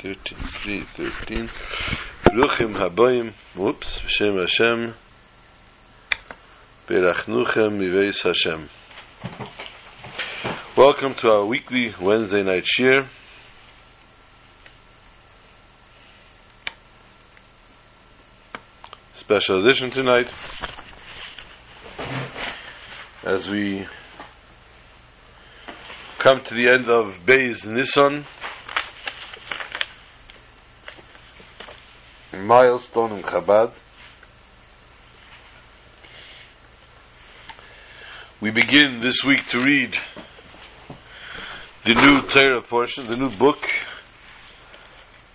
13, 3, 13. Ruchim haboim, whoops, Shem Hashem, Berachnuchem Miveis Hashem. Welcome to our weekly Wednesday night shir. Special edition tonight. As we come to the end of Beis Nissan, milestone in Chabad. We begin this week to read the new Torah portion, the new book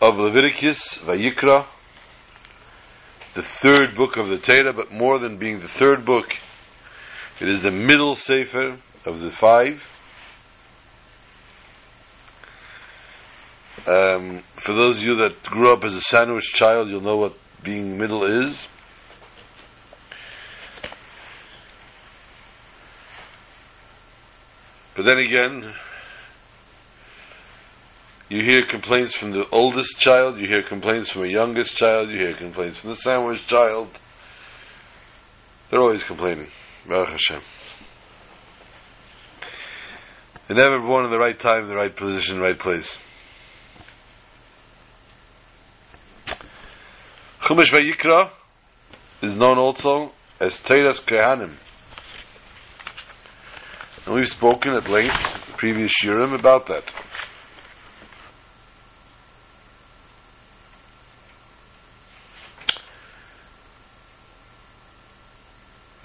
of Leviticus, Vayikra, the third book of the Torah, but more than being the third book, it is the middle sefer of the five. Um, for those of you that grew up as a sandwich child, you'll know what being middle is. But then again, you hear complaints from the oldest child, you hear complaints from the youngest child, you hear complaints from the sandwich child. They're always complaining. Baruch Hashem. They're never born in the right time, the right position, the right place. Chumash Vayikra is known also as Teiras Kehanim. And we've spoken at length previous shirim about that.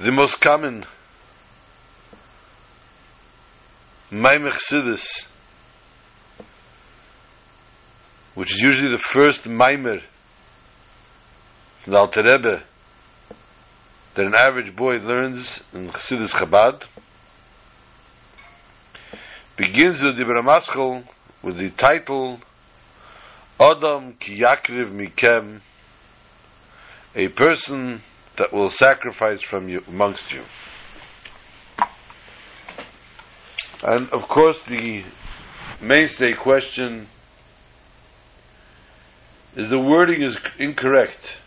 The most common Maimer Chassidus, which is usually the first Maimer the Alter Rebbe that an average boy learns in Chassidus Chabad, begins with the Dibbur Hamaschil with the title Adam ki yakriv mikem, a person that will sacrifice from you amongst you. And of course, the mainstay question is the wording is incorrect.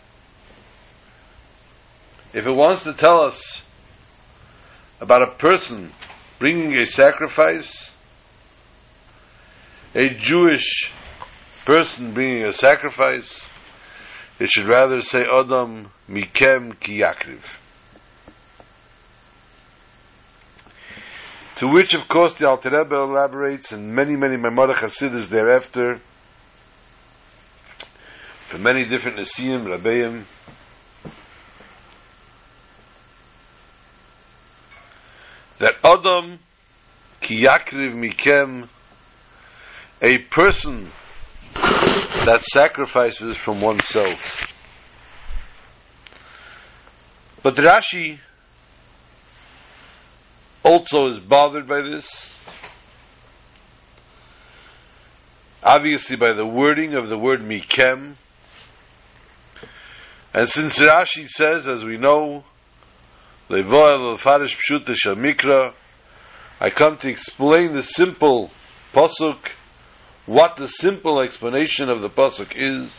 If it wants to tell us about a person bringing a sacrifice, a Jewish person bringing a sacrifice, it should rather say Adam Mikem Ki Yakriv. To which, of course, the Alter Rebbe elaborates, and many, many Maimonic Hasidus thereafter, from many different Nesiim, Rabbeim, that Adam Ki Yakriv Mikem, a person that sacrifices from oneself. But Rashi also is bothered by this. Obviously, by the wording of the word mikem. And since Rashi says, as we know, I come to explain the simple pasuk, what the simple explanation of the pasuk is.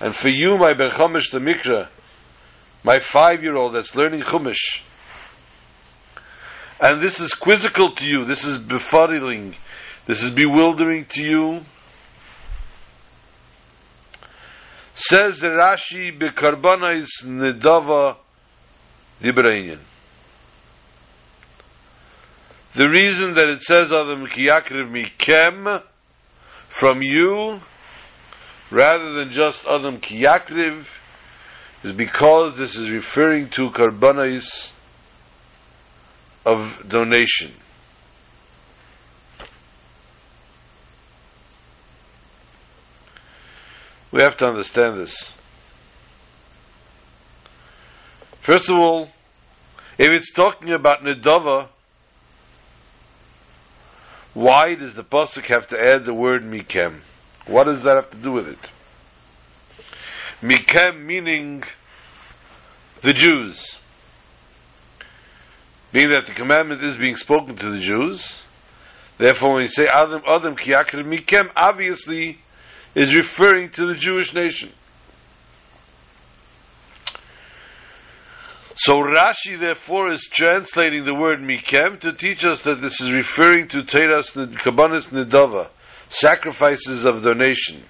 And for you, my Ben Chumash the Mikra, my five-year-old that's learning Chumash, and this is quizzical to you, this is befuddling, this is bewildering to you. Says Rashi, Bekarbanais Nedava Dibrainian. The reason that it says Adam Kiyakriv Mikem from you, rather than just Adam Kiyakriv, is because this is referring to Karbanais of donation. We have to understand this. First of all, if it's talking about Nedava, why does the Pasuk have to add the word Mikem? What does that have to do with it? Mikem meaning the Jews. Being that the commandment is being spoken to the Jews, therefore when you say Adam Adam Kiyakir Mikem, obviously is referring to the Jewish nation. So Rashi therefore is translating the word mikem to teach us that this is referring to Teras Kabbanis Nidava, sacrifices of their nation.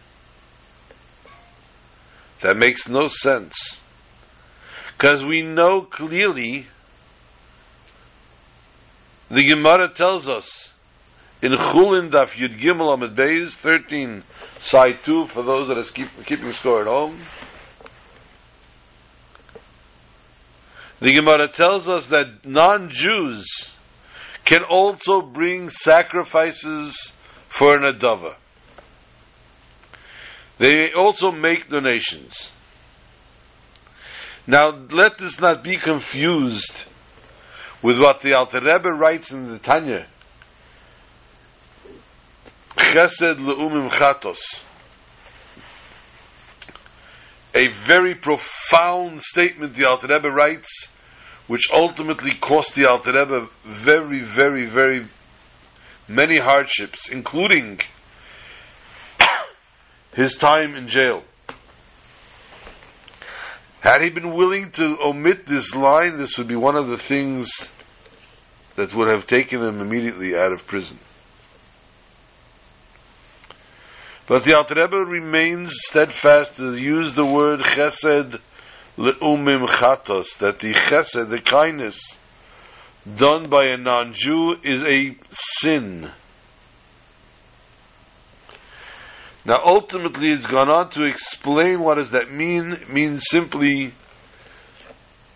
That makes no sense. Because we know clearly, the Gemara tells us, in Chulin Daf Yud Gimel Amud Beis, 13, side 2, for those that are keep, keeping score at home, The Gemara tells us that non-Jews can also bring sacrifices for an adava. They also make donations. Now, let this not be confused with what the Alter Rebbe writes in the Tanya. Chesed le'umim chatos. A very profound statement the Alter Rebbe writes, which ultimately cost the Alter Rebbe very, very, very many hardships, including his time in jail. Had he been willing to omit this line, this would be one of the things that would have taken him immediately out of prison. But the Alter Rebbe remains steadfast to use the word chesed le'umim chatos, that the chesed, the kindness done by a non-Jew is a sin. Now ultimately it's gone on to explain what does that mean. It means simply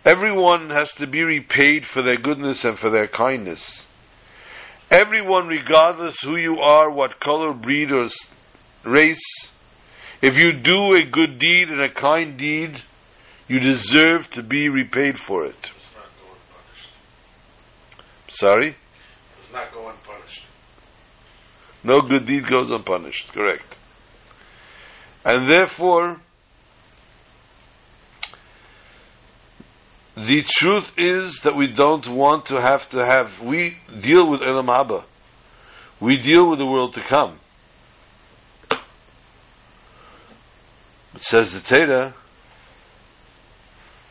everyone has to be repaid for their goodness and for their kindness. Everyone, regardless who you are, what color, breed, or race, if you do a good deed and a kind deed, you deserve to be repaid for it. Sorry? Does not go unpunished. No good deed goes unpunished. Correct. And therefore, the truth is that we don't want to have to have, we deal with Elam Haba. We deal with the world to come. It says the Torah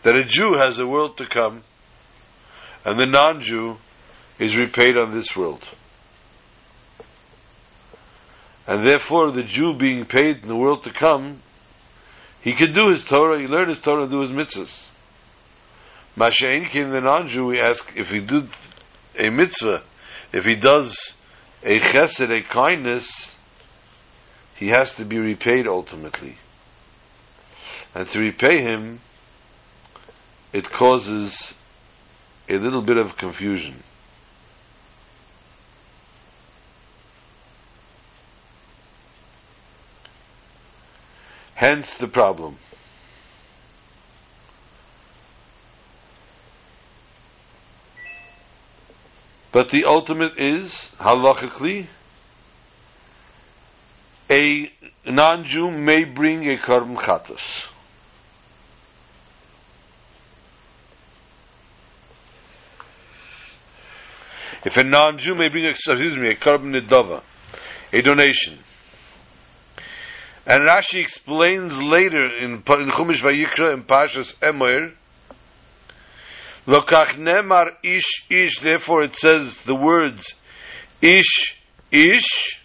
that a Jew has a world to come, and the non-Jew is repaid on this world. And therefore, the Jew being paid in the world to come, he can do his Torah, he learn his Torah, do his mitzvahs. Masha'in came the non-Jew, we ask if he did a mitzvah, if he does a chesed, a kindness, he has to be repaid ultimately. And to repay him, it causes a little bit of confusion. Hence the problem. But the ultimate is, halachically, a non-Jew may bring a Karm chatos. If a non-Jew may bring, a, excuse me, a korban nidava, a donation. And Rashi explains later in, in Chumash Vayikra in Pashas Emor, Lokach nemar ish ish, therefore it says the words ish ish,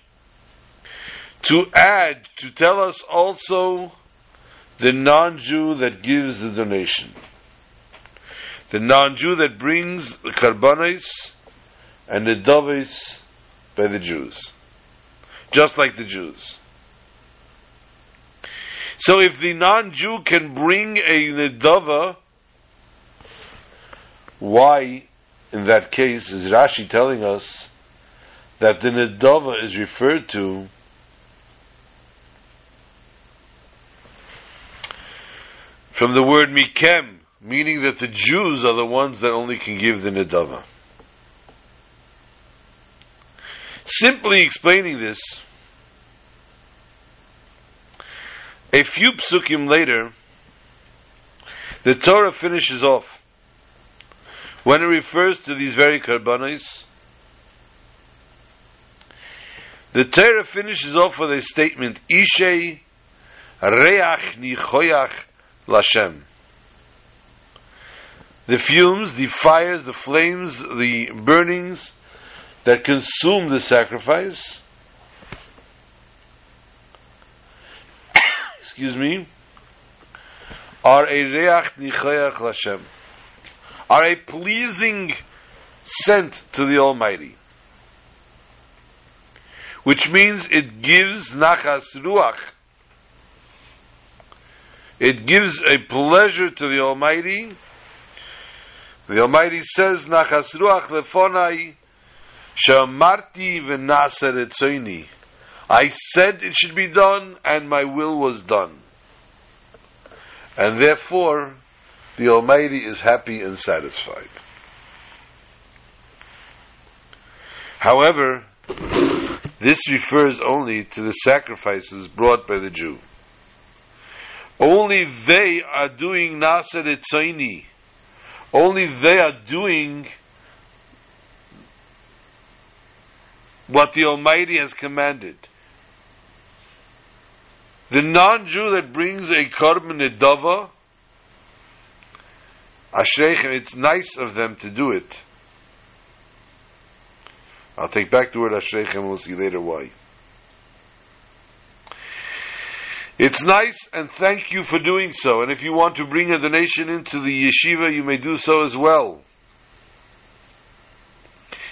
to add, to tell us also the non-Jew that gives the donation. The non-Jew that brings the karbanis, and the doves by the Jews. Just like the Jews. So if the non-Jew can bring a nedava, why, in that case, is Rashi telling us that the nedava is referred to from the word mikem, meaning that the Jews are the ones that only can give the nedava. Simply explaining this, a few psukim later, the Torah finishes off. When it refers to these very karbanis, the Torah finishes off with a statement, Ishei reach nichoyach lashem. The fumes, the fires, the flames, the burnings that consume the sacrifice, excuse me, are a reach nichoyach lashem, are a pleasing scent to the Almighty which means it gives nachas ruach. It gives a pleasure to the Almighty. The Almighty says, nachas ruach lefonai shamarti etzoini. I said it should be done, and my will was done. And therefore, the Almighty is happy and satisfied. However, this refers only to the sacrifices brought by the Jew. Only they are doing Nasar Etzaini. Only they are doing what the Almighty has commanded. The non-Jew that brings a korban nedava, Ashreichem, it's nice of them to do it. I'll take back the word Ashreichem and we'll see later why. It's nice and thank you for doing so. And if you want to bring a donation into the yeshiva, you may do so as well.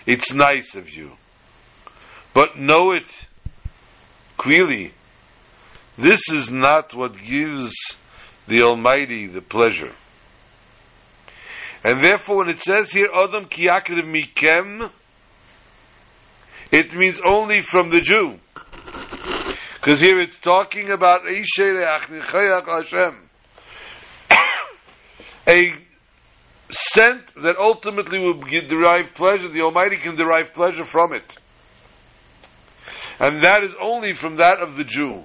It's nice of you. But know it clearly. This is not what gives the Almighty the pleasure. And therefore, when it says here, Adam kiyakir mikem, it means only from the Jew. Because here it's talking about Hashem. a scent that ultimately will derive pleasure, the Almighty can derive pleasure from it. And that is only from that of the Jew.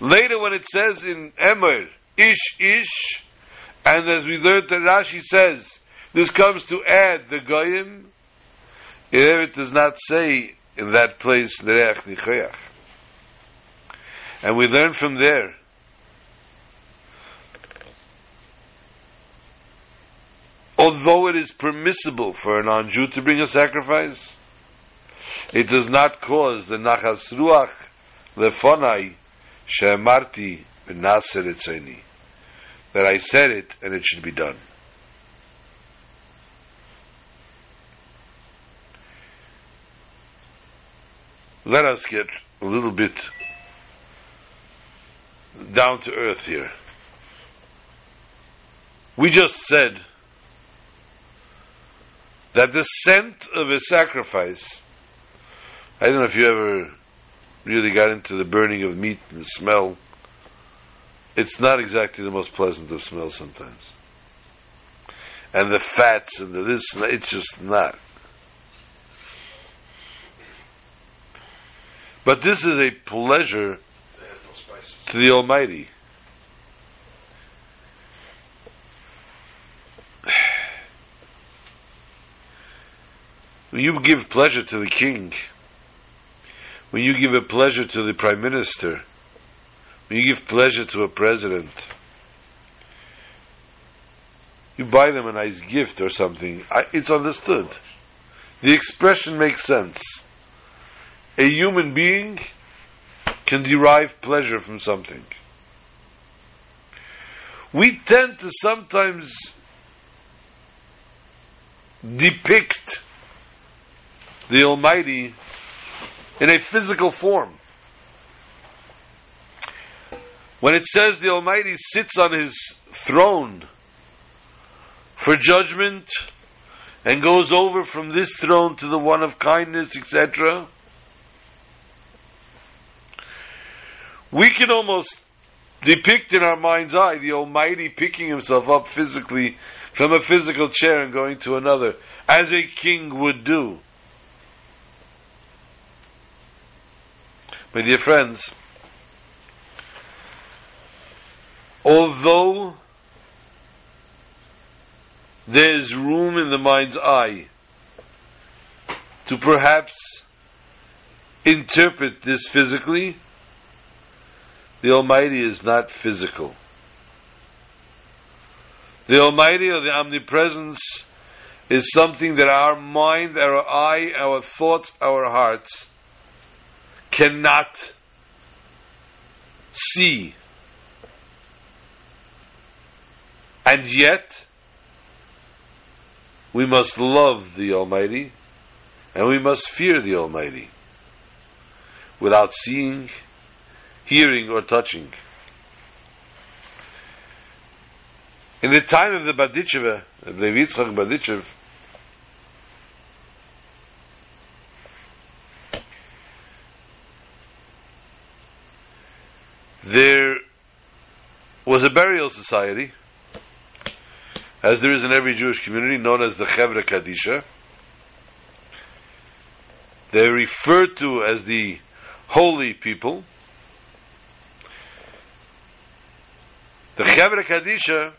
Later when it says in Emor, Ish Ish, and as we learned that Rashi says, this comes to add the Goyim, here it does not say in that place Nereach Nichoyach. And we learn from there although it is permissible for a non-Jew to bring a sacrifice, it does not cause the nachas ruach lefonai she'amarti v'naser etzeni that I said it and it should be done. let us get a little bit down to earth here. We just said that the scent of a sacrifice, I don't know if you ever really got into the burning of meat and smell, it's not exactly the most pleasant of smells sometimes. And the fats and the this, it's just not. But this is a pleasure no to the Almighty. When you give pleasure to the king, when you give a pleasure to the prime minister, when you give pleasure to a president, you buy them a nice gift or something, I, it's understood. The expression makes sense a human being can derive pleasure from something. We tend to sometimes depict the Almighty in a physical form. When it says the Almighty sits on his throne for judgment and goes over from this throne to the one of kindness, etc., we can almost depict in our mind's eye the Almighty picking himself up physically from a physical chair and going to another, as a king would do. My dear friends, although there is room in the mind's eye to perhaps interpret this physically, the Almighty is not physical. The Almighty or the omnipresence is something that our mind, our eye, our thoughts, our hearts cannot see. And yet, we must love the Almighty and we must fear the Almighty without seeing, hearing, or touching. In the time of the Berditchev, of the Yitzchak Berditchev, there was a burial society, as there is in every Jewish community, known as the Chevra Kadisha. They're referred to as the holy people. The Chevra Kadisha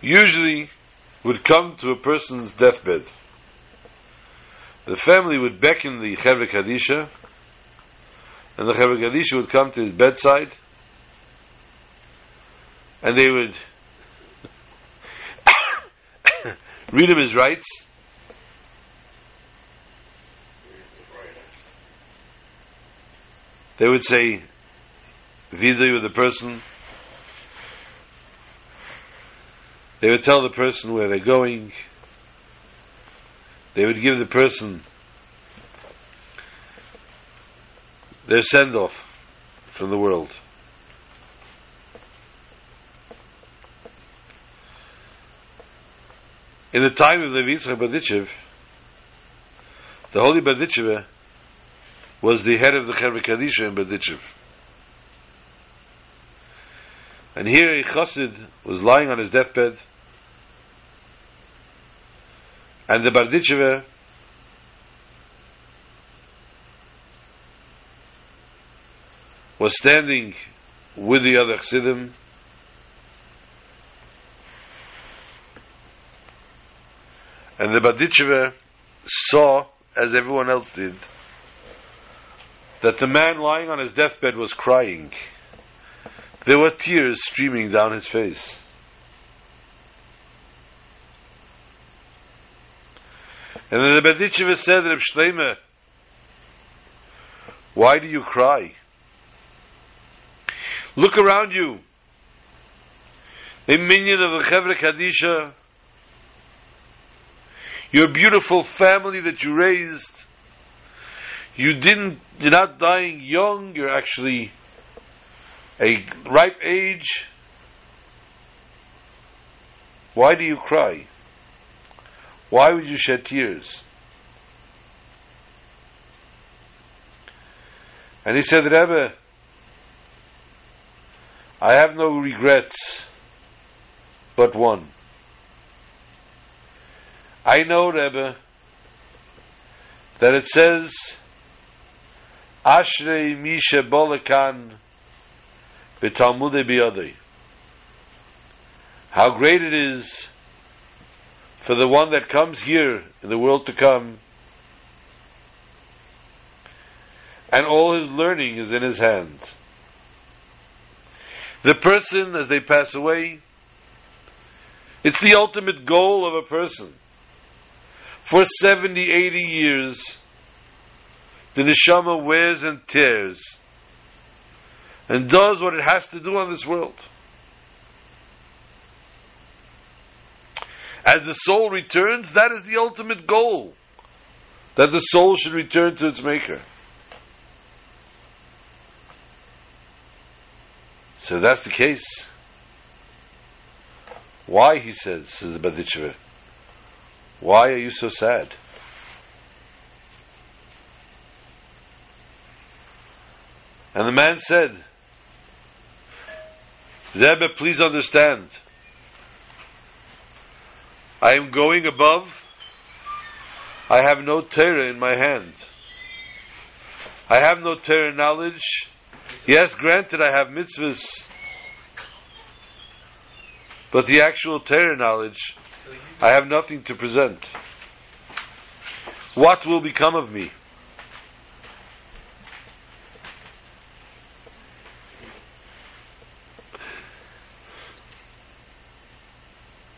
usually would come to a person's deathbed. The family would beckon the Chevra Kadisha, and the Chevra Kadisha would come to his bedside, and they would read him his rights. They would say, Viduy with the person. They would tell the person where they're going. They would give the person their send off from the world. In the time of the Yitzchak Berditchev, the Holy Berditchev was the head of the Chevra Kadisha in Berditchev. And here a chassid was lying on his deathbed, and the Barditchever was standing with the other chassidim, and the Barditchever saw, as everyone else did, that the man lying on his deathbed was crying. There were tears streaming down his face. And then the Berditchever said, Reb Shleime, why do you cry? Look around you. A minyan of the Chevra Kadisha, your beautiful family that you raised, you didn't, you're not dying young, you're actually a ripe age. Why do you cry? Why would you shed tears? And he said, Rebbe, I have no regrets but one. I know, Rebbe, that it says, Ashrei Misha Bolakan B'Talmudei Biyadei. How great it is for the one that comes here in the world to come, and all his learning is in his hand. The person, as they pass away, it's the ultimate goal of a person. For 70, 80 years, the neshama wears and tears and does what it has to do on this world. As the soul returns, that is the ultimate goal. That the soul should return to its maker. So that's the case. Why, he says, says the Berditchever, why are you so sad? And the man said, Rebbe, please understand. I am going above. I have no Torah in my hand. I have no Torah knowledge. Yes, granted, I have mitzvahs. But the actual Torah knowledge, I have nothing to present. what will become of me?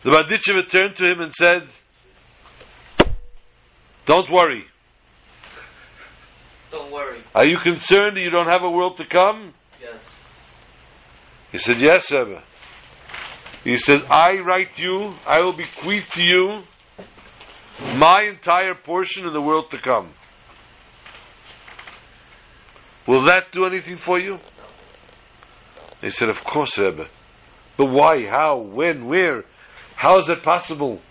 The Berditchev turned to him and said, Don't worry. Don't worry. Are you concerned that you don't have a world to come? Yes. He said, Yes, Rebbe. He says, I write you, I will bequeath to you my entire portion in the world to come. Will that do anything for you? He said, Of course, Rebbe. But why? How? When? Where? How is that possible?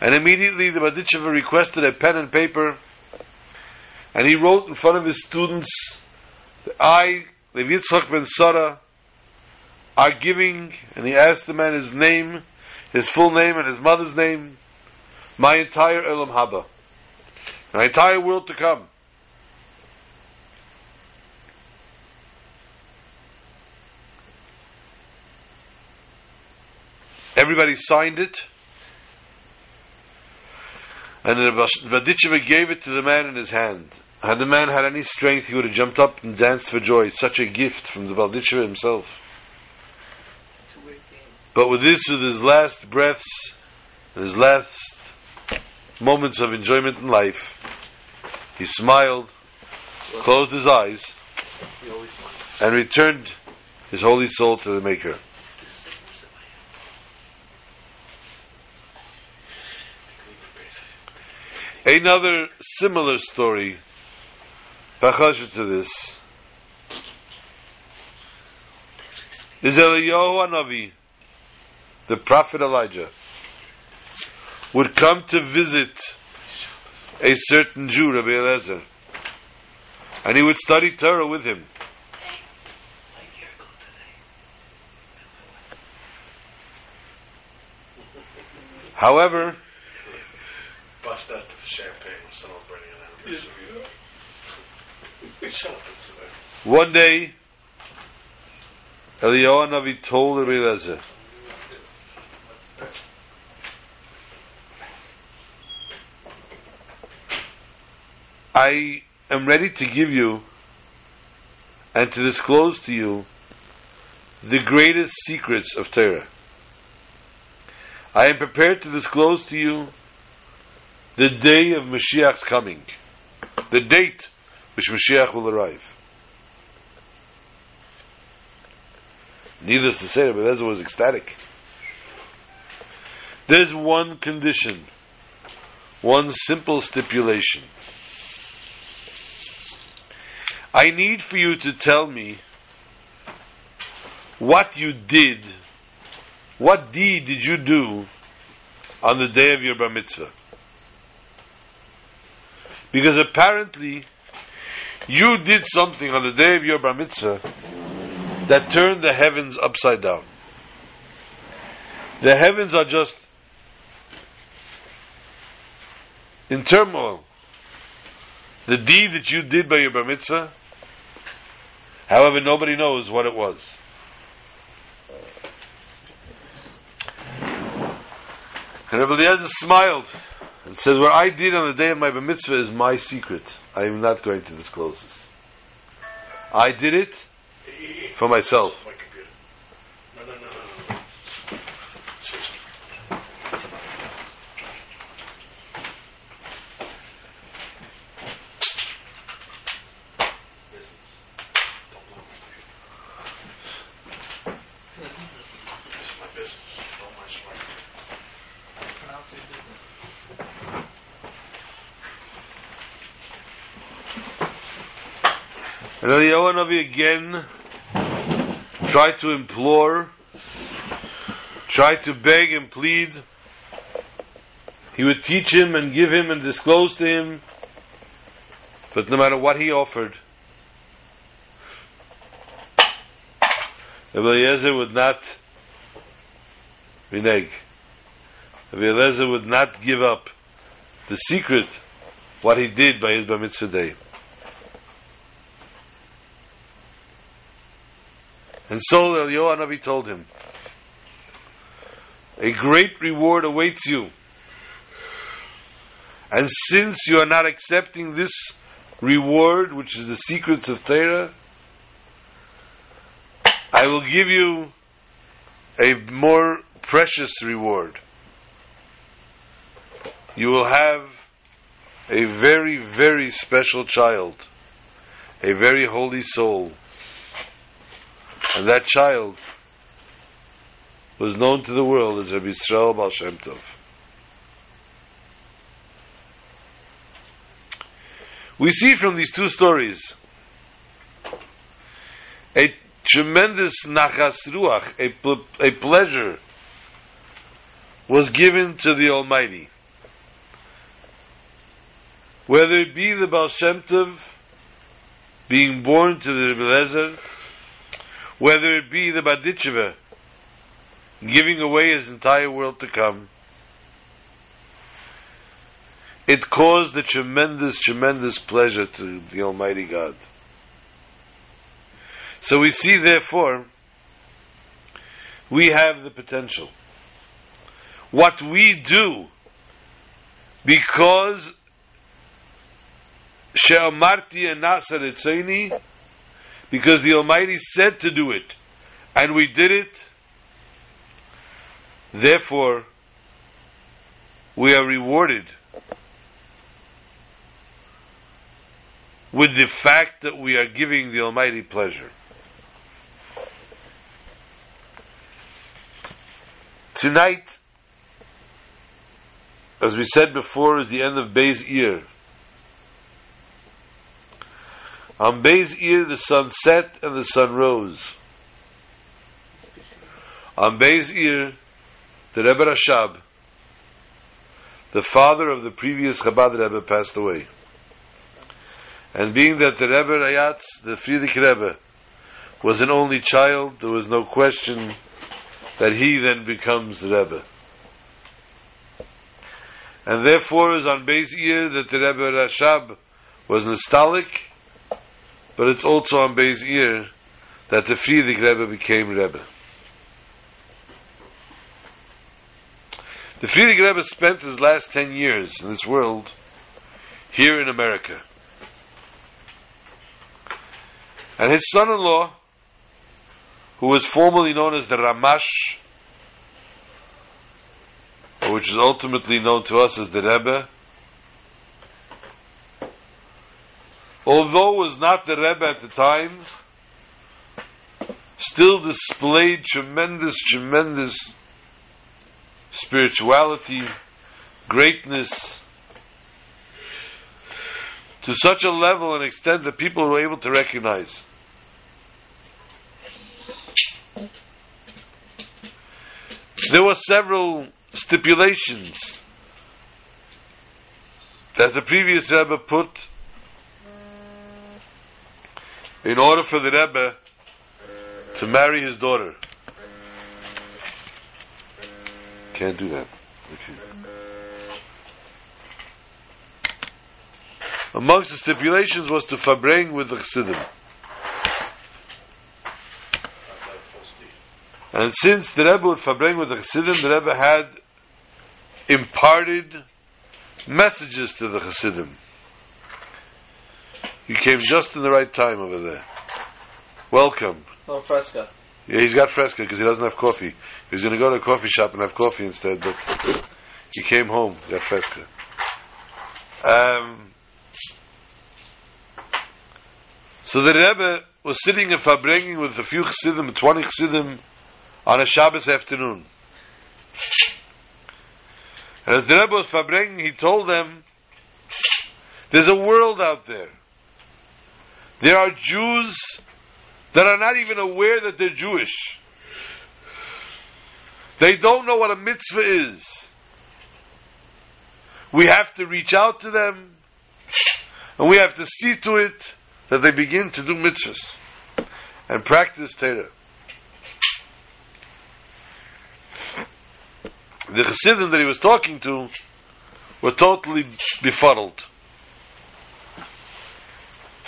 And immediately the Berditcheva requested a pen and paper, and he wrote in front of his students, I, Lev Yitzchak ben Sarah, are giving, and he asked the man his name, his full name and his mother's name, my entire Elam Haba, my entire world to come. Everybody signed it. And Berditcheva gave it to the man in his hand. Had the man had any strength, he would have jumped up and danced for joy. Such a gift from the Berditcheva himself. But with this, with his last breaths, his last moments of enjoyment in life, he smiled, closed his eyes, and returned his holy soul to the Maker. Another similar story, Pachasha to this, is Eliyahu Hanavi, the prophet Elijah, would come to visit a certain Jew, Rabbi Eliezer, and he would study Torah with him. However, Bust out the champagne. We're celebrating an anniversary. Shut up and sit one day, Eliyahu Hanavi told Rabbi Eliezer, I am ready to give you and to disclose to you the greatest secrets of Torah. I am prepared to disclose to you the day of Mashiach's coming, the date which Mashiach will arrive. Needless to say, Rabbi was ecstatic. There's one condition, one simple stipulation. I need for you to tell me what you did, what deed did you do on the day of your bar mitzvah. Because apparently you did something on the day of your bar mitzvah that turned the heavens upside down. The heavens are just in turmoil. The deed that you did by your bar mitzvah, however, nobody knows what it was. And Eliezer smiled and says, What I did on the day of my bar mitzvah is my secret. I am not going to disclose this. I did it for myself. My computer. No, no, no, no, no. Seriously. Business. Don't blow my computer. This is my business. Don't mind smart. Pronounce your business. And Eliyahu Navi again tried to implore, tried to beg and plead. He would teach him and give him and disclose to him, but no matter what he offered, Eliezer would not. Rabbi Eliezer would not give up the secret, what he did by his bar mitzvah day. And so Eliyahu Hanavi told him, A great reward awaits you. And since you are not accepting this reward, which is the secrets of Torah, I will give you a more precious reward. You will have a very, very special child, a very holy soul. And that child was known to the world as Rabbi Yisrael Baal Shem Tov. We see from these two stories a tremendous nachas ruach, a, pl- a pleasure was given to the Almighty. Whether it be the Baal Shem Tov being born to the Rebbe whether it be the Berditcheva giving away his entire world to come, it caused a tremendous, tremendous pleasure to the Almighty God. So we see, therefore, we have the potential. What we do, because She'amarti and Etzaini, because the Almighty said to do it, and we did it, therefore, we are rewarded with the fact that we are giving the Almighty pleasure. Tonight, as we said before, is the end of Bay's year. On Bay's ear, the sun set and the sun rose. On Bay's ear, the Rebbe Rashab, the father of the previous Chabad Rebbe, passed away. And being that the Rebbe Rayatz, the Frierdiker Rebbe, was an only child, there was no question that he then becomes the Rebbe. And therefore, is on Bay's ear that the Rebbe Rashab was nistalek, but it's also on Bay's ear that the Frierdiker Rebbe became Rebbe. The Frierdiker Rebbe spent his last ten years in this world here in America. And his son-in-law, who was formerly known as the Ramash, which is ultimately known to us as the Rebbe, although was not the Rebbe at the time, still displayed tremendous, tremendous spirituality, greatness, to such a level and extent that people were able to recognize. There were several stipulations that the previous Rebbe put in order for the Rebbe to marry his daughter. Can't do that. Amongst the stipulations was to fabring with the Chassidim. And since the Rebbe would fabring with the Chassidim, the Rebbe had imparted messages to the Chassidim. He came just in the right time over there. Welcome. No fresca. Yeah, he's got fresca because he doesn't have coffee. He was going to go to a coffee shop and have coffee instead, but he came home, got fresca. Um, so the Rebbe was sitting in Farbrengen with a few Chassidim, 20 Chassidim, on a Shabbos afternoon. And as the Rebbe was Farbrengen, he told them, there's a world out there. There are Jews that are not even aware that they're Jewish. They don't know what a mitzvah is. We have to reach out to them, and we have to see to it that they begin to do mitzvahs and practice Torah. The Chassidim that he was talking to were totally befuddled.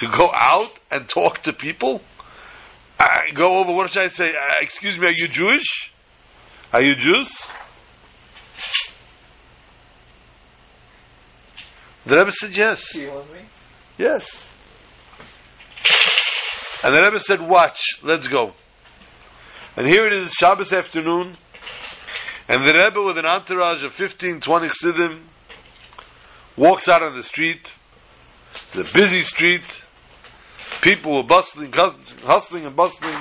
To go out and talk to people? Uh, go over, what should I say? Uh, excuse me, are you Jewish? Are you Jews? The Rebbe said yes. Do you want me? Yes. And the Rebbe said, watch, let's go. And here it is, Shabbos afternoon, and the Rebbe with an entourage of 15, 20 Chassidim walks out on the street. A busy street. People were bustling, hustling and bustling.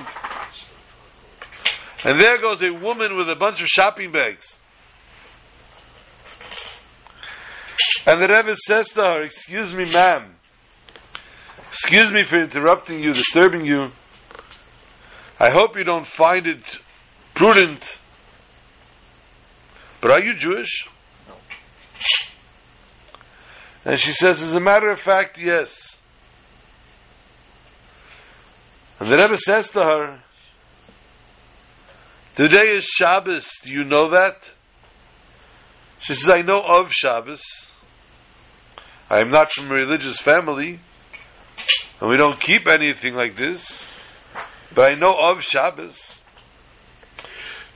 And there goes a woman with a bunch of shopping bags. And the Rebbe says to her, Excuse me, ma'am. Excuse me for interrupting you, disturbing you. I hope you don't find it prudent. But are you Jewish? No. And she says, As a matter of fact, yes. And the Rebbe says to her, Today is Shabbos. Do you know that? She says, I know of Shabbos. I am not from a religious family, and we don't keep anything like this, but I know of Shabbos.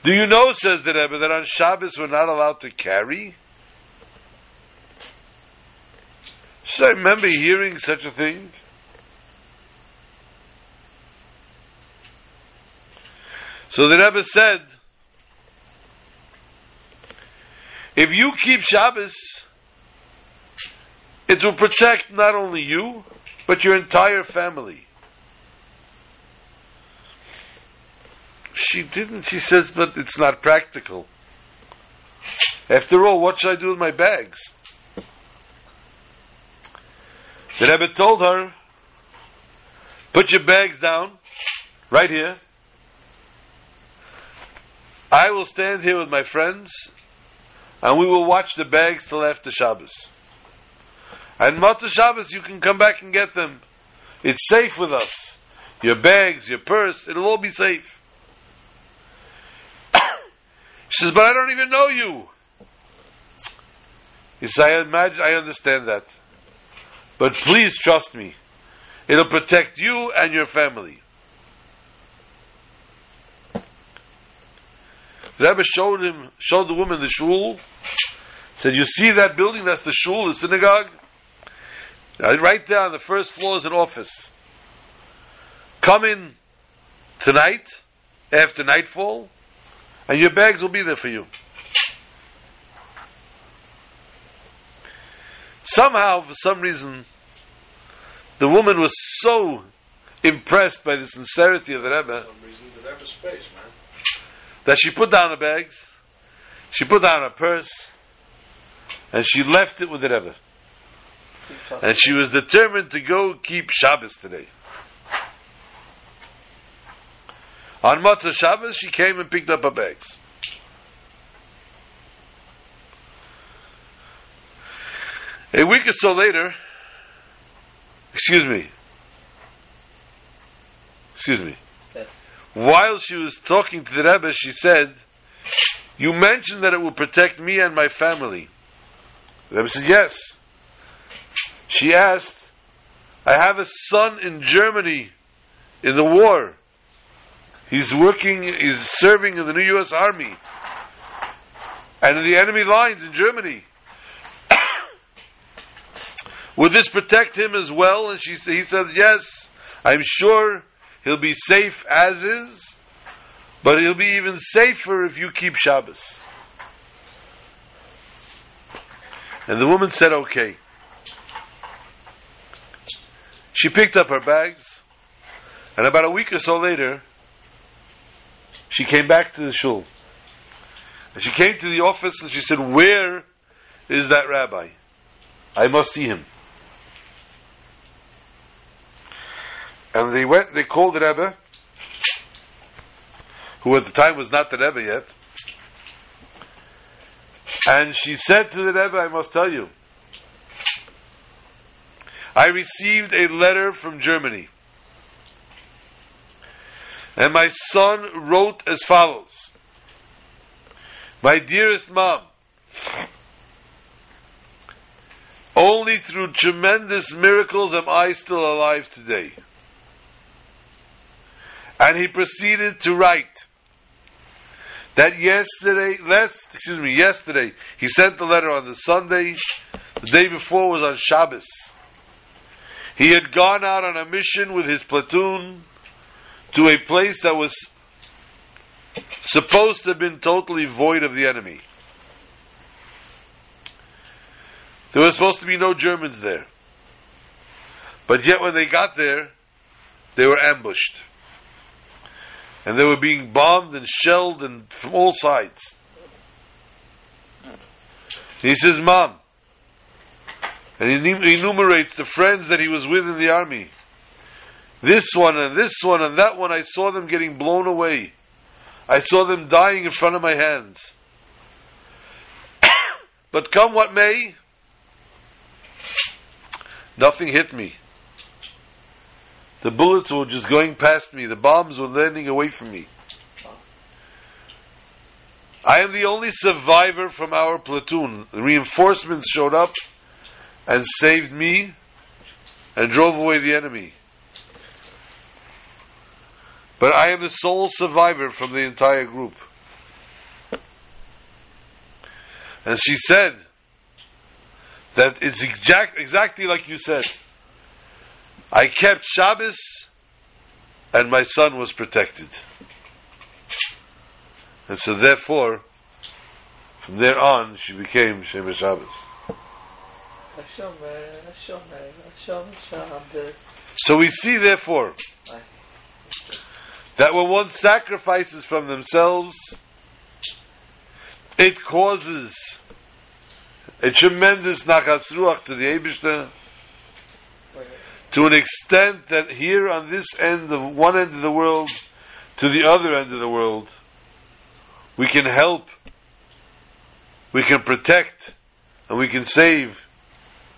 Do you know, says the Rebbe, that on Shabbos we're not allowed to carry? She says, I remember hearing such a thing. So the Rebbe said, if you keep Shabbos, it will protect not only you, but your entire family. She didn't, she says, but it's not practical. After all, what should I do with my bags? The Rebbe told her, put your bags down, right here. I will stand here with my friends, and we will watch the bags till after Shabbos. And Motzei Shabbos, you can come back and get them. It's safe with us. Your bags, your purse, it'll all be safe. she says, but I don't even know you. He says, I imagine, I understand that. But please trust me. It'll protect you and your family. The Rebbe showed him, showed the woman the shul, said, you see that building? That's the shul, the synagogue? Right there on the first floor is an office. Come in tonight, after nightfall, and your bags will be there for you. Somehow, for some reason, the woman was so impressed by the sincerity of the Rebbe For some reason, the Rebbe's face, man. That she put down her bags, she put down her purse, and she left it with the Rebbe. And she was determined to go keep Shabbos today. On Motzei Shabbos, she came and picked up her bags. A week or so later, excuse me, excuse me. While she was talking to the Rebbe, she said, You mentioned that it will protect me and my family. The Rebbe said, Yes. She asked, I have a son in Germany in the war. He's working, he's serving in the new U.S. Army and in the enemy lines in Germany. Would this protect him as well? And she, he said, Yes, I'm sure he'll be safe as is, but he'll be even safer if you keep Shabbos. And the woman said, Okay. She picked up her bags, and about a week or so later, she came back to the shul. And she came to the office and she said, Where is that rabbi? I must see him. And they went, they called the Rebbe, who at the time was not the Rebbe yet. And she said to the Rebbe, I must tell you, I received a letter from Germany. And my son wrote as follows My dearest mom, only through tremendous miracles am I still alive today. And he proceeded to write that yesterday, last, excuse me, yesterday, he sent the letter on the Sunday. The day before was on Shabbos. He had gone out on a mission with his platoon to a place that was supposed to have been totally void of the enemy. There was supposed to be no Germans there. But yet when they got there, they were ambushed. And they were being bombed and shelled and from all sides. He says, Mom, and he enumerates the friends that he was with in the army. This one and this one and that one, I saw them getting blown away. I saw them dying in front of my hands. but come what may, nothing hit me. The bullets were just going past me. The bombs were landing away from me. I am the only survivor from our platoon. The reinforcements showed up and saved me and drove away the enemy. But I am the sole survivor from the entire group. And she said that it's exact, exactly like you said. I kept Shabbos and my son was protected. And so therefore, from there on, she became Shomer Shabbos. So we see therefore that when one sacrifices from themselves, it causes a tremendous nachas ruach to the Eibishter, to an extent that here on this end of one end of the world to the other end of the world, we can help, we can protect, and we can save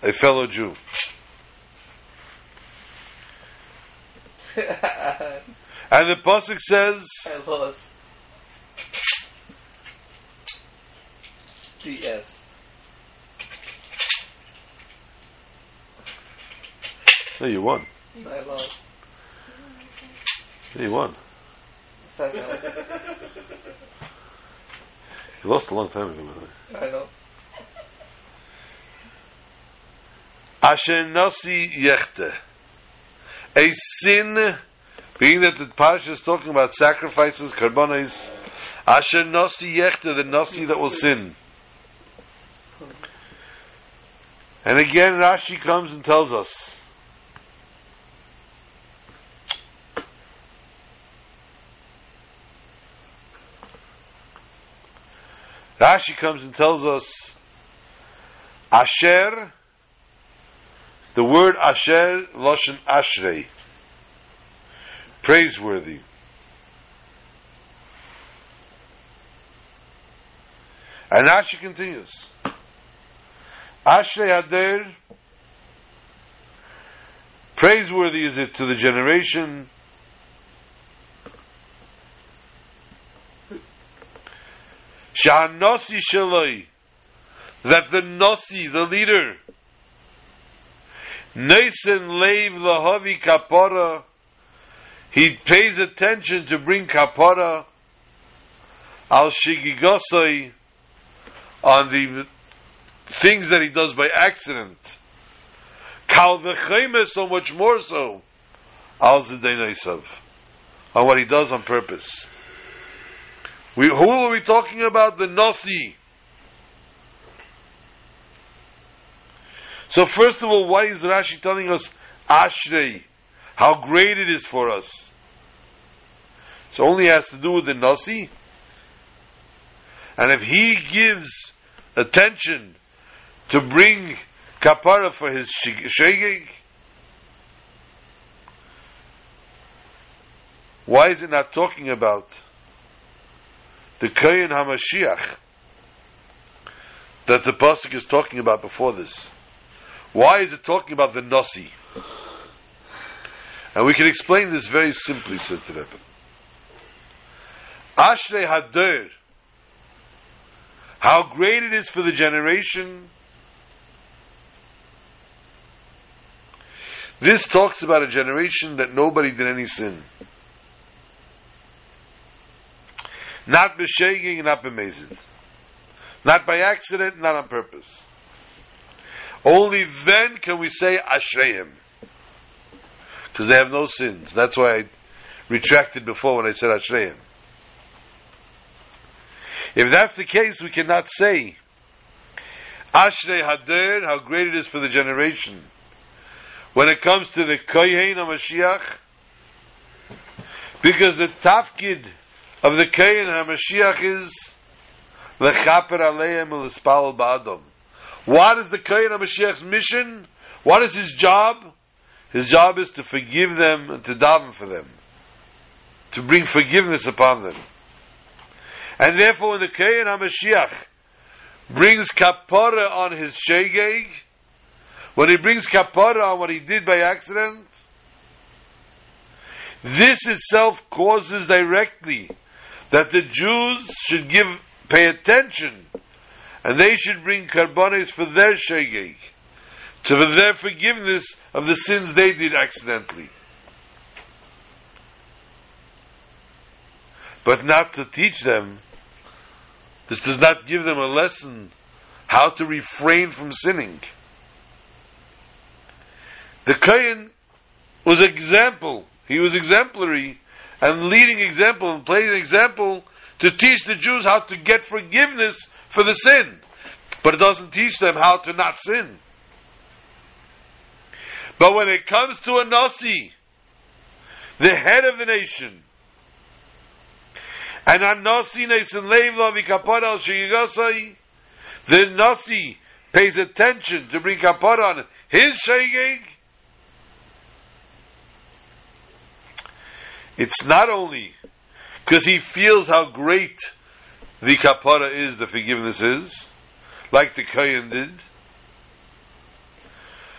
a fellow Jew. and the pasuk says, I lost. "No, you won. I lost. No, you won. You lost a long time ago." by the way. I know. Asher nasi yechte. A sin, being that the parasha is talking about sacrifices, karbonis, Asher nasi yechte, the nasi that will sin. And again, Rashi comes and tells us. Rashi comes and tells us, Asher, the word Asher, Loshen Ashrei, praiseworthy. And Rashi continues, Ashrei Ader, praiseworthy is it to the generation Sha'anosi Shaloi, that the Nasi, the leader, Nason Leiv Lahavi Kapara, he pays attention to bring Kapara al Shigigosoi on the things that he does by accident. Kal v'chayme so much more so al Zidainaisav, on what he does on purpose. We, who are we talking about? The Nasi. So first of all, why is Rashi telling us Ashrei? How great it is for us. So only has to do with the Nasi. And if he gives attention to bring kapara for his shegeg, why is it not talking about the Kohen HaMashiach that the Pasuk is talking about before this? Why is it talking about the Nasi? And we can explain this very simply, says the Rebbe. Ashrei Hader, how great it is for the generation. This talks about a generation that nobody did any sin. Not b'sheging, not b'mezid. Not by accident, not on purpose. Only then can we say Ashreim. Because they have no sins. That's why I retracted before when I said Ashreim. If that's the case, we cannot say Ashrei Hader, how great it is for the generation. When it comes to the Kohen HaMashiach, because the tafkid of the Kohen HaMashiach is Lechaper Aleim U'Lespal Ba'adam. What is the Kohen HaMashiach's mission? What is his job? His job is to forgive them and to daven for them. To bring forgiveness upon them. And therefore when the Kohen HaMashiach brings kapara on his shegeg, when he brings kapara on what he did by accident, this itself causes directly that the Jews should give pay attention and they should bring karbonis for their shegeg, to for their forgiveness of the sins they did accidentally. But not to teach them this does not give them a lesson how to refrain from sinning. The Kohen was example. He was exemplary and leading example and playing example to teach the Jews how to get forgiveness for the sin. But it doesn't teach them how to not sin. But when it comes to a Nasi, the head of the nation, and a Nasi Neisen Leivla Vikapara Shigasai, the Nasi pays attention to bring kapara on his shegeg. It's not only because he feels how great the kapara is, the forgiveness is, like the Kohen did.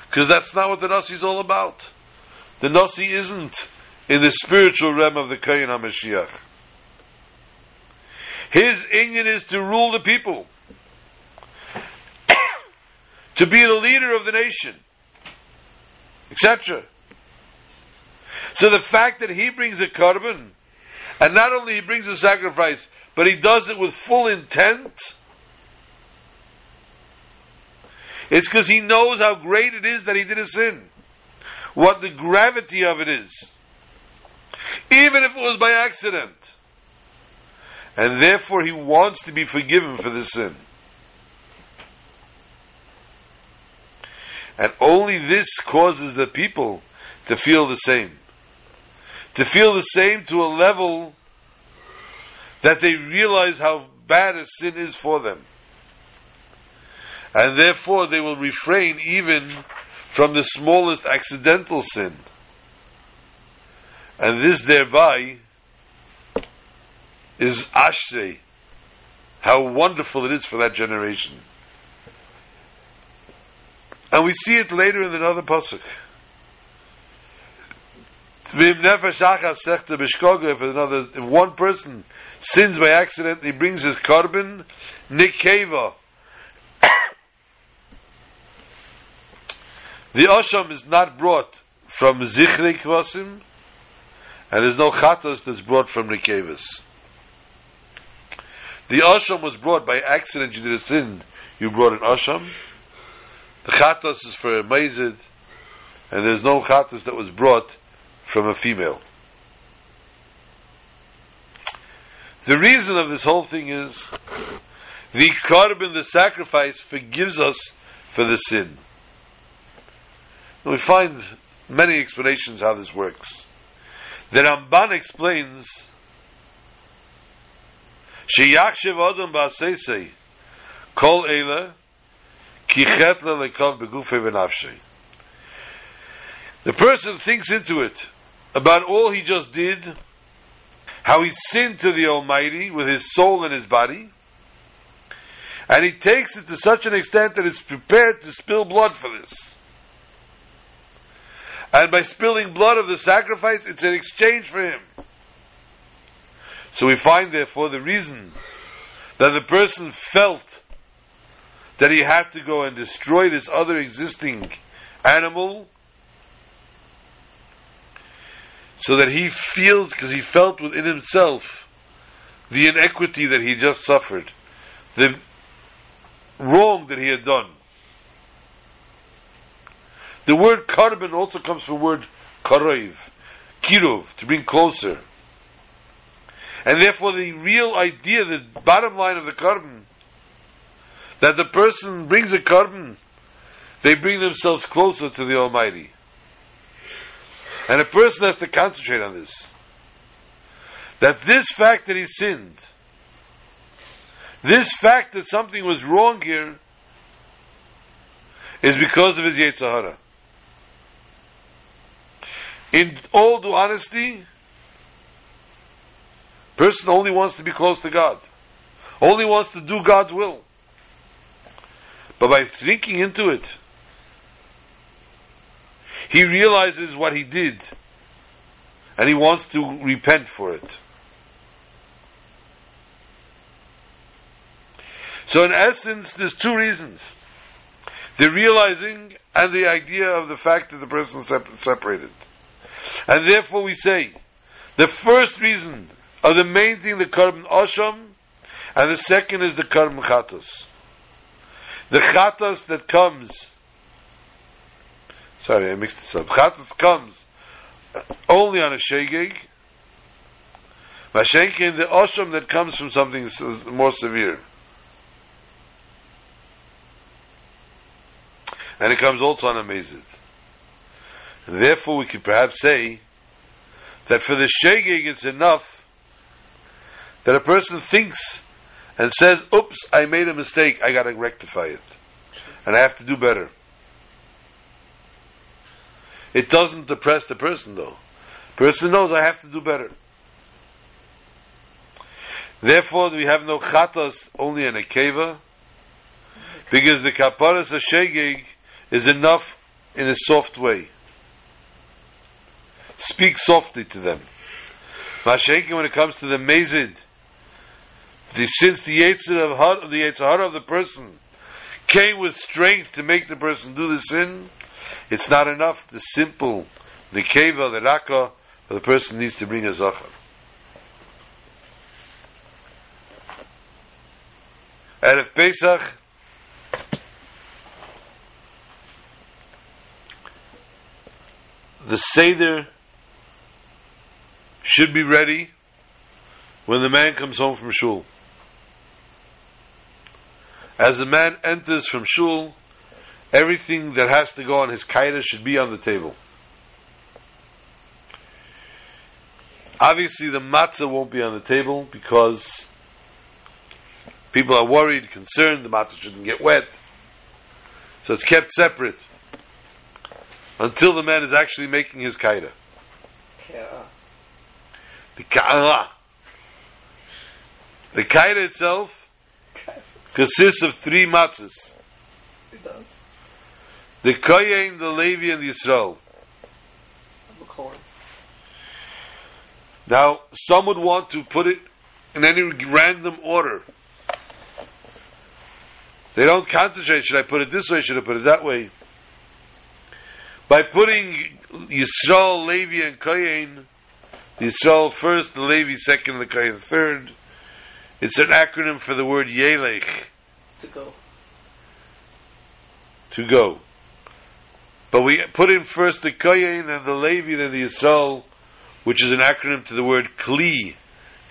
Because that's not what the Nasi is all about. The Nasi isn't in the spiritual realm of the Kohen HaMashiach. His inyan is to rule the people, to be the leader of the nation, etc. So the fact that he brings a korban, and not only he brings a sacrifice, but he does it with full intent, it's because he knows how great it is that he did a sin, what the gravity of it is, even if it was by accident and therefore he wants to be forgiven for the sin. And only this causes the people to feel the same. To feel the same to a level that they realize how bad a sin is for them. And therefore they will refrain even from the smallest accidental sin. And this thereby is Ashrei. How wonderful it is for that generation. And we see it later in another pasuk. If another, if one person sins by accident, he brings his korban, nikeva. the asham is not brought from zichrei kvasim, and there's no chatos that's brought from nikevas. The asham was brought by accident. You did a sin. You brought an asham. The chatos is for a mazid, and there's no chatos that was brought from a female. The reason of this whole thing is the korban, the sacrifice, forgives us for the sin. We find many explanations how this works. The Ramban explains Sheyakshiv Adam Basese Kol Eila Ki Lekov Begufe The person thinks into it about all he just did, how he sinned to the Almighty with his soul and his body, and he takes it to such an extent that it's prepared to spill blood for this. And by spilling blood of the sacrifice, it's an exchange for him. So we find, therefore, the reason that the person felt that he had to go and destroy this other existing animal so that he feels, because he felt within himself the inequity that he just suffered, the wrong that he had done. The word korban also comes from the word karoiv, kirov, to bring closer. And therefore the real idea, the bottom line of the korban, that the person brings a korban, they bring themselves closer to the Almighty. And a person has to concentrate on this. That this fact that he sinned, this fact that something was wrong here, is because of his Yetzirah. In all due honesty, person only wants to be close to God, only wants to do God's will. But by thinking into it, he realizes what he did, and he wants to repent for it. So, in essence, there's two reasons the realizing and the idea of the fact that the person separated. And therefore, we say the first reason, or the main thing, the karm asham, and the second is the karm chatos. The chatos that comes, sorry, I mixed this up. Chatos comes only on a shegeg. Mashenkin, the asham that comes from something more severe. And it comes also on a mezid. And therefore, we could perhaps say that for the shegeg, it's enough that a person thinks and says, "Oops, I made a mistake. I got to rectify it, and I have to do better." It doesn't depress the person, though. Person knows I have to do better. Therefore, we have no chatos only in a keva, because the kaparas of shegeg is enough in a soft way. Speak softly to them. Mashenkin, when it comes to the mezid, the, since the Yetzir of the Yetzir heart of the person came with strength to make the person do the sin, it's not enough. The simple, the keva, the raka, the person needs to bring a zachar. Erev Pesach, the Seder should be ready when the man comes home from shul. As the man enters from shul, everything that has to go on his kaida should be on the table. Obviously, the matzah won't be on the table because people are worried, concerned, the matzah shouldn't get wet. So it's kept separate until the man is actually making his kaida. Yeah. The ka'ara. The kaida itself consists of three matzahs. The kohen, the Levi, and the Yisrael. I'm a corn. Now, some would want to put it in any random order. They don't concentrate, should I put it this way, should I put it that way? By putting Yisrael, Levi, and Kohen, Yisrael first, the Levi second, the Kohen third, it's an acronym for the word Yelech, To go. to go. But we put in first the Kohen and the Levi and the Yisrael, which is an acronym to the word Kli,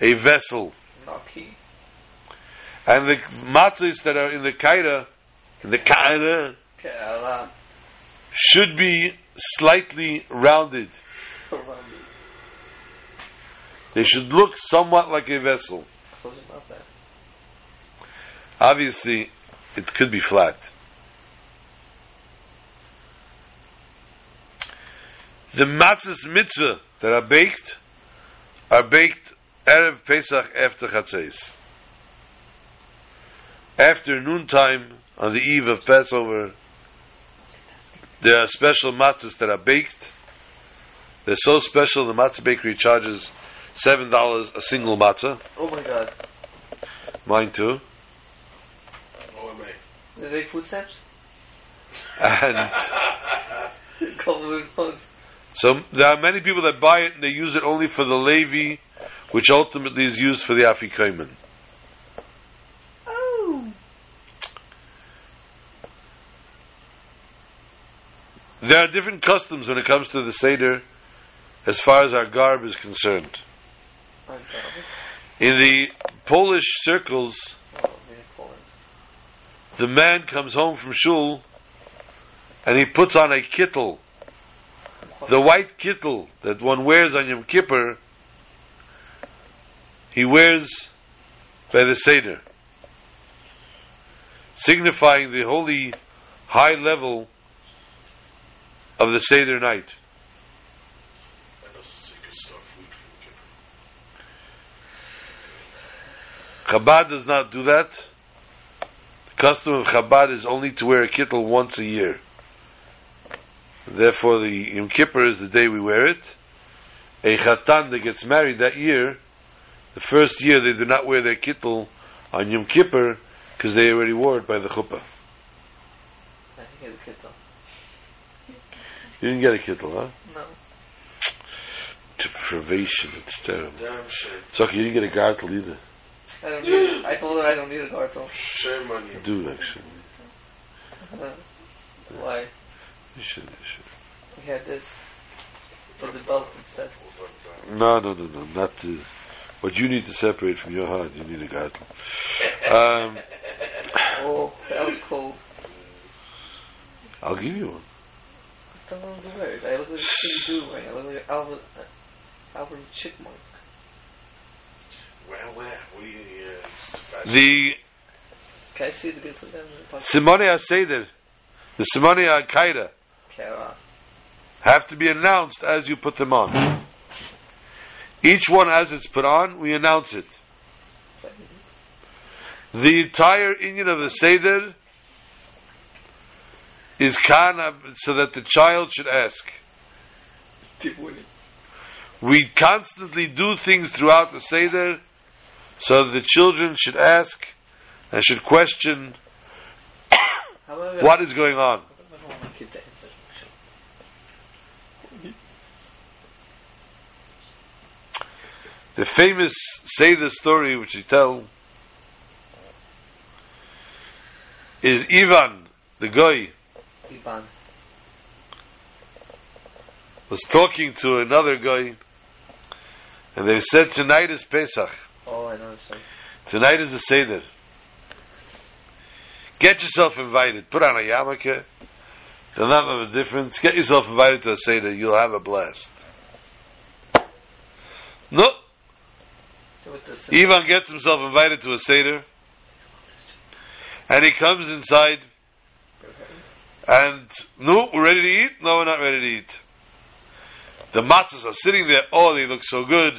a vessel. And the matzahs that are in the kaida, in the kaida, Ke'ala. should be slightly rounded. They should look somewhat like a vessel. Obviously, it could be flat. The matzahs mitzvah that are baked are baked Erev Pesach after Chatzos. After noontime on the eve of Passover, there are special matzahs that are baked. They're so special, the matzah bakery charges seven dollars a single matzah. Oh my god. Mine too. Oh, mate. Do they make food stamps? And Couple of months. So there are many people that buy it and they use it only for the Levi, which ultimately is used for the Afikomen. Oh. there are different customs when it comes to the Seder as far as our garb is concerned. In the Polish circles, the man comes home from shul and he puts on a kittel. The white kittel that one wears on Yom Kippur, he wears by the Seder, signifying the holy high level of the Seder night. Chabad does not do that. The custom of Chabad is only to wear a kittel once a year. Therefore, the Yom Kippur is the day we wear it. A chatan that gets married that year, the first year they do not wear their kittel on Yom Kippur because they already wore it by the chuppah. I think it's a kid though. You didn't get a kittel, huh? No. Deprivation, it's terrible. Damn shame. It's okay, you didn't get a gartel either. I don't need it. I told her I don't need a gartel. Shame on you. You do, actually. Uh, why? You should, you should. We had this. With the belt instead. We'll talk about it. No, no, no, no, not to. What you need to separate from your heart, you need a gartel. Um, Oh, that was cold. I'll give you one. I don't know the word. I look like a Scooby Doo right now. I look like Alvin, uh, Alvin Chipmunk. Where, where? What do you, uh, it's. The Can I see the good of them? Simone HaSeder, the Simone HaKaida, Kara. Have to be announced as you put them on. Each one as it's put on, we announce it. The entire inyan of the Seder is kana, so that the child should ask. We constantly do things throughout the Seder so that the children should ask and should question How about I- what is going on. I don't want my kid to answer. The famous Seder story which we tell is Ivan, the guy, Ivan. was talking to another guy, and they said, Tonight is Pesach. Oh, I know. Sorry. Tonight is the Seder. Get yourself invited. Put on a yarmulke. There'll not have a difference. Get yourself invited to a Seder. You'll have a blast. No. Ivan gets himself invited to a Seder. And he comes inside. And, no, we're ready to eat? No, we're not ready to eat. The matzahs are sitting there. Oh, they look so good.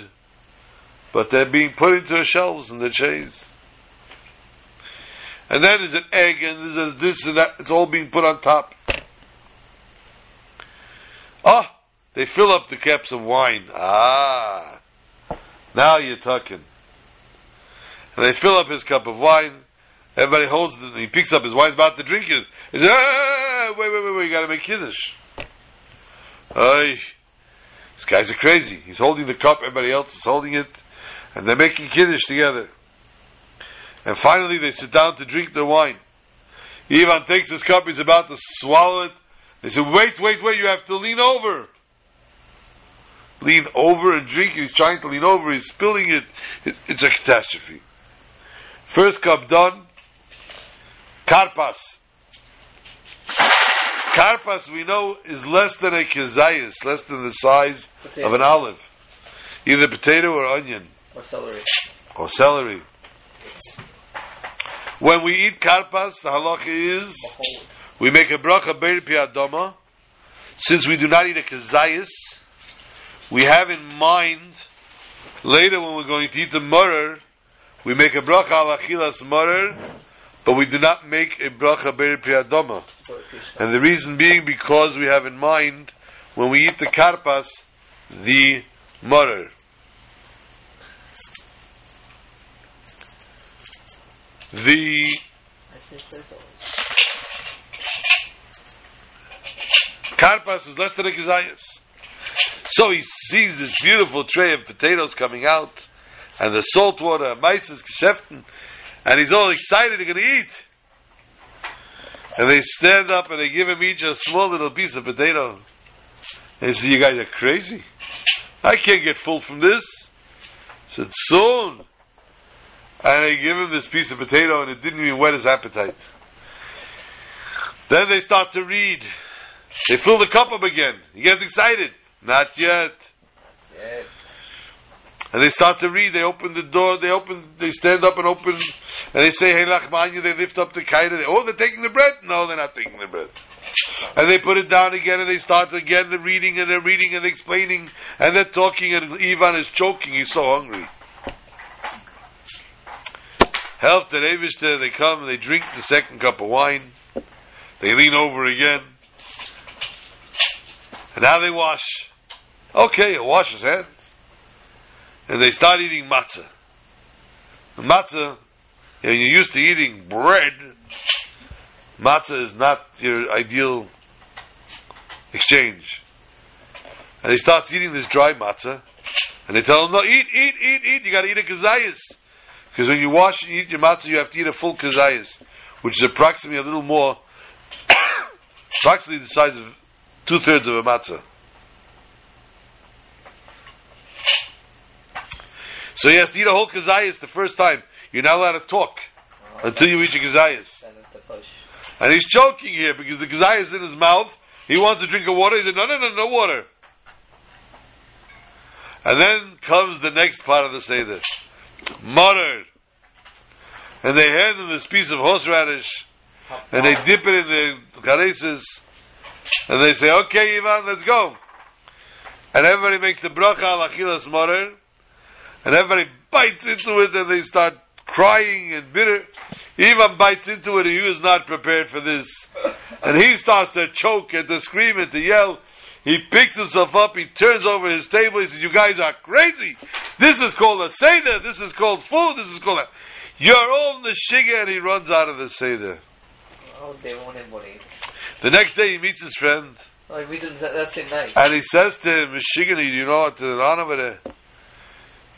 But they're being put into the shelves and the trays. And then there's an egg and there's this and that. It's all being put on top. Oh, they fill up the caps of wine. Ah, now you're talking. And they fill up his cup of wine. Everybody holds it. He picks up his wine. About to drink it. He says, ah, wait, wait, wait, wait. You got to make kiddush. Ay, these guys are crazy. He's holding the cup. Everybody else is holding it. And they're making kiddush together. And finally they sit down to drink their wine. Ivan takes his cup. He's about to swallow it. They say, wait, wait, wait. You have to lean over. Lean over and drink. He's trying to lean over. He's spilling it. it it's a catastrophe. First cup done. Karpas. Karpas, we know, is less than a kezayis, less than the size Potato. of an olive. Either potato or onion, Or celery. or celery. When we eat karpas, the halacha is, we make a bracha beir piadoma. Since we do not eat a kezayis, we have in mind, later when we're going to eat the murer, we make a bracha al achilas murer, but we do not make a bracha beir piadoma. For And the reason being because we have in mind when we eat the karpas, the mutter. The karpas is less than a kezayis. So he sees this beautiful tray of potatoes coming out, and the salt water, meises, geschäften, and he's all excited, he's going to eat. And they stand up and they give him each a small little piece of potato. He said, You guys are crazy. I can't get full from this. He said, Soon. And they give him this piece of potato and it didn't even whet his appetite. Then they start to read. They fill the cup up again. He gets excited. Not yet. And they start to read. They open the door. They open. They stand up and open. And they say, "Hey Lachmanya." They lift up the kite. They, oh, they're taking the bread. No, they're not taking the bread. And they put it down again. And they start again the reading. And they're reading and explaining. And they're talking. And Ivan is choking. He's so hungry. Help the Eibishter. They come. They drink the second cup of wine. They lean over again. And now they wash. Okay, he wash his hands. And they start eating matzah. The matzah, when you're used to eating bread, matzah is not your ideal exchange. And he starts eating this dry matzah, and they tell him, no, eat, eat, eat, eat, you gotta eat a kazayas. Because when you wash and eat your matzah, you have to eat a full kazayas, which is approximately a little more, approximately the size of two thirds of a matzah. So you have to eat a whole kazayas the first time. You're not allowed to talk until you eat your kazayas. And he's choking here because the kazayas in his mouth. He wants a drink of water. He said, no, no, no, no water. And then comes the next part of the Seder. Muttered. And they hand him this piece of horseradish and they dip it in the charoses and they say, okay, Ivan, let's go. And everybody makes the bracha al achilas morer and everybody bites into it and they start crying and bitter. Ivan bites into it and he was not prepared for this. And he starts to choke and to scream and to yell. He picks himself up, he turns over his table, he says, You guys are crazy. This is called a Seder, this is called food, this is called a. You're all the shiga, and he runs out of the Seder. Oh. The next day he meets his friend, Oh, he reads them that, same night. and he says to him, Michigani, do you know what the Ran over there?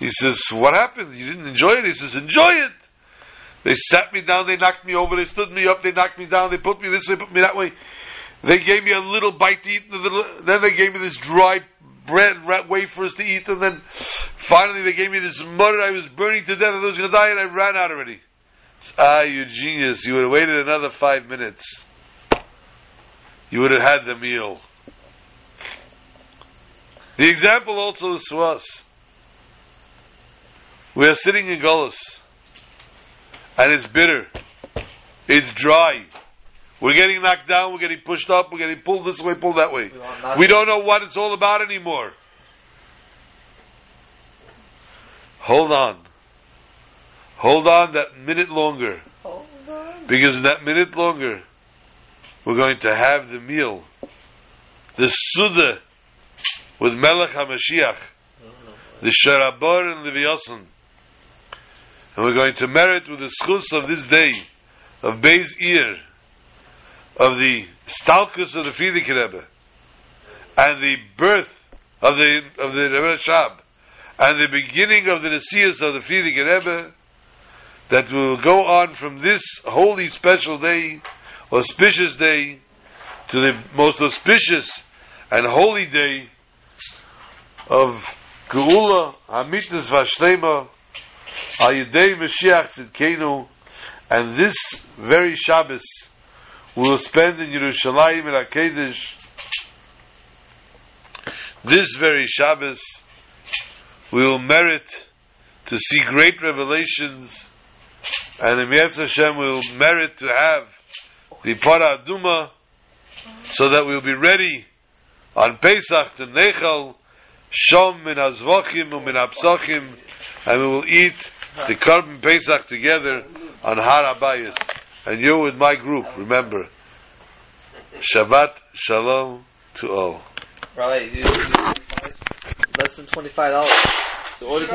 He says, What happened? You didn't enjoy it? He says, Enjoy it. They sat me down, they knocked me over, they stood me up, they knocked me down, they put me this way, put me that way. They gave me a little bite to eat, then they gave me this dry bread, wafers to eat, and then finally they gave me this mud, I was burning to death, I was going to die, and I ran out already. Ah, you genius, you would have waited another five minutes. You would have had the meal. The example also is us. We are sitting in Golis, and it's bitter, it's dry. We're getting knocked down, we're getting pushed up, we're getting pulled this way, pulled that way. We don't know what it's all about anymore. Hold on. Hold on that minute longer. Hold on. Because in that minute longer, we're going to have the meal. The Suda with Melech HaMashiach. The Sharabor and the Vyosan. And we're going to merit with the schus of this day, of Beis Iyar, of the Stalkus of the Frierdiker Rebbe, and the birth of the of the Rebbe Rashab, and the beginning of the Nesias of the Frierdiker Rebbe, that will go on from this holy special day, auspicious day, to the most auspicious and holy day of Geula, Hamitas Vashlema, Ayidei Mashiach Tzidkenu, and this very Shabbos we will spend in Yerushalayim and HaKadosh. This very Shabbos we will merit to see great revelations and in Yetz Hashem we will merit to have the Para Aduma so that we will be ready on Pesach to Nechal Shom min Azvachim and min and we will eat the Karban Pesach together on Har HaBayis and you're with my group remember Shabbat Shalom to all Right, you, you, less than twenty five dollars. So order.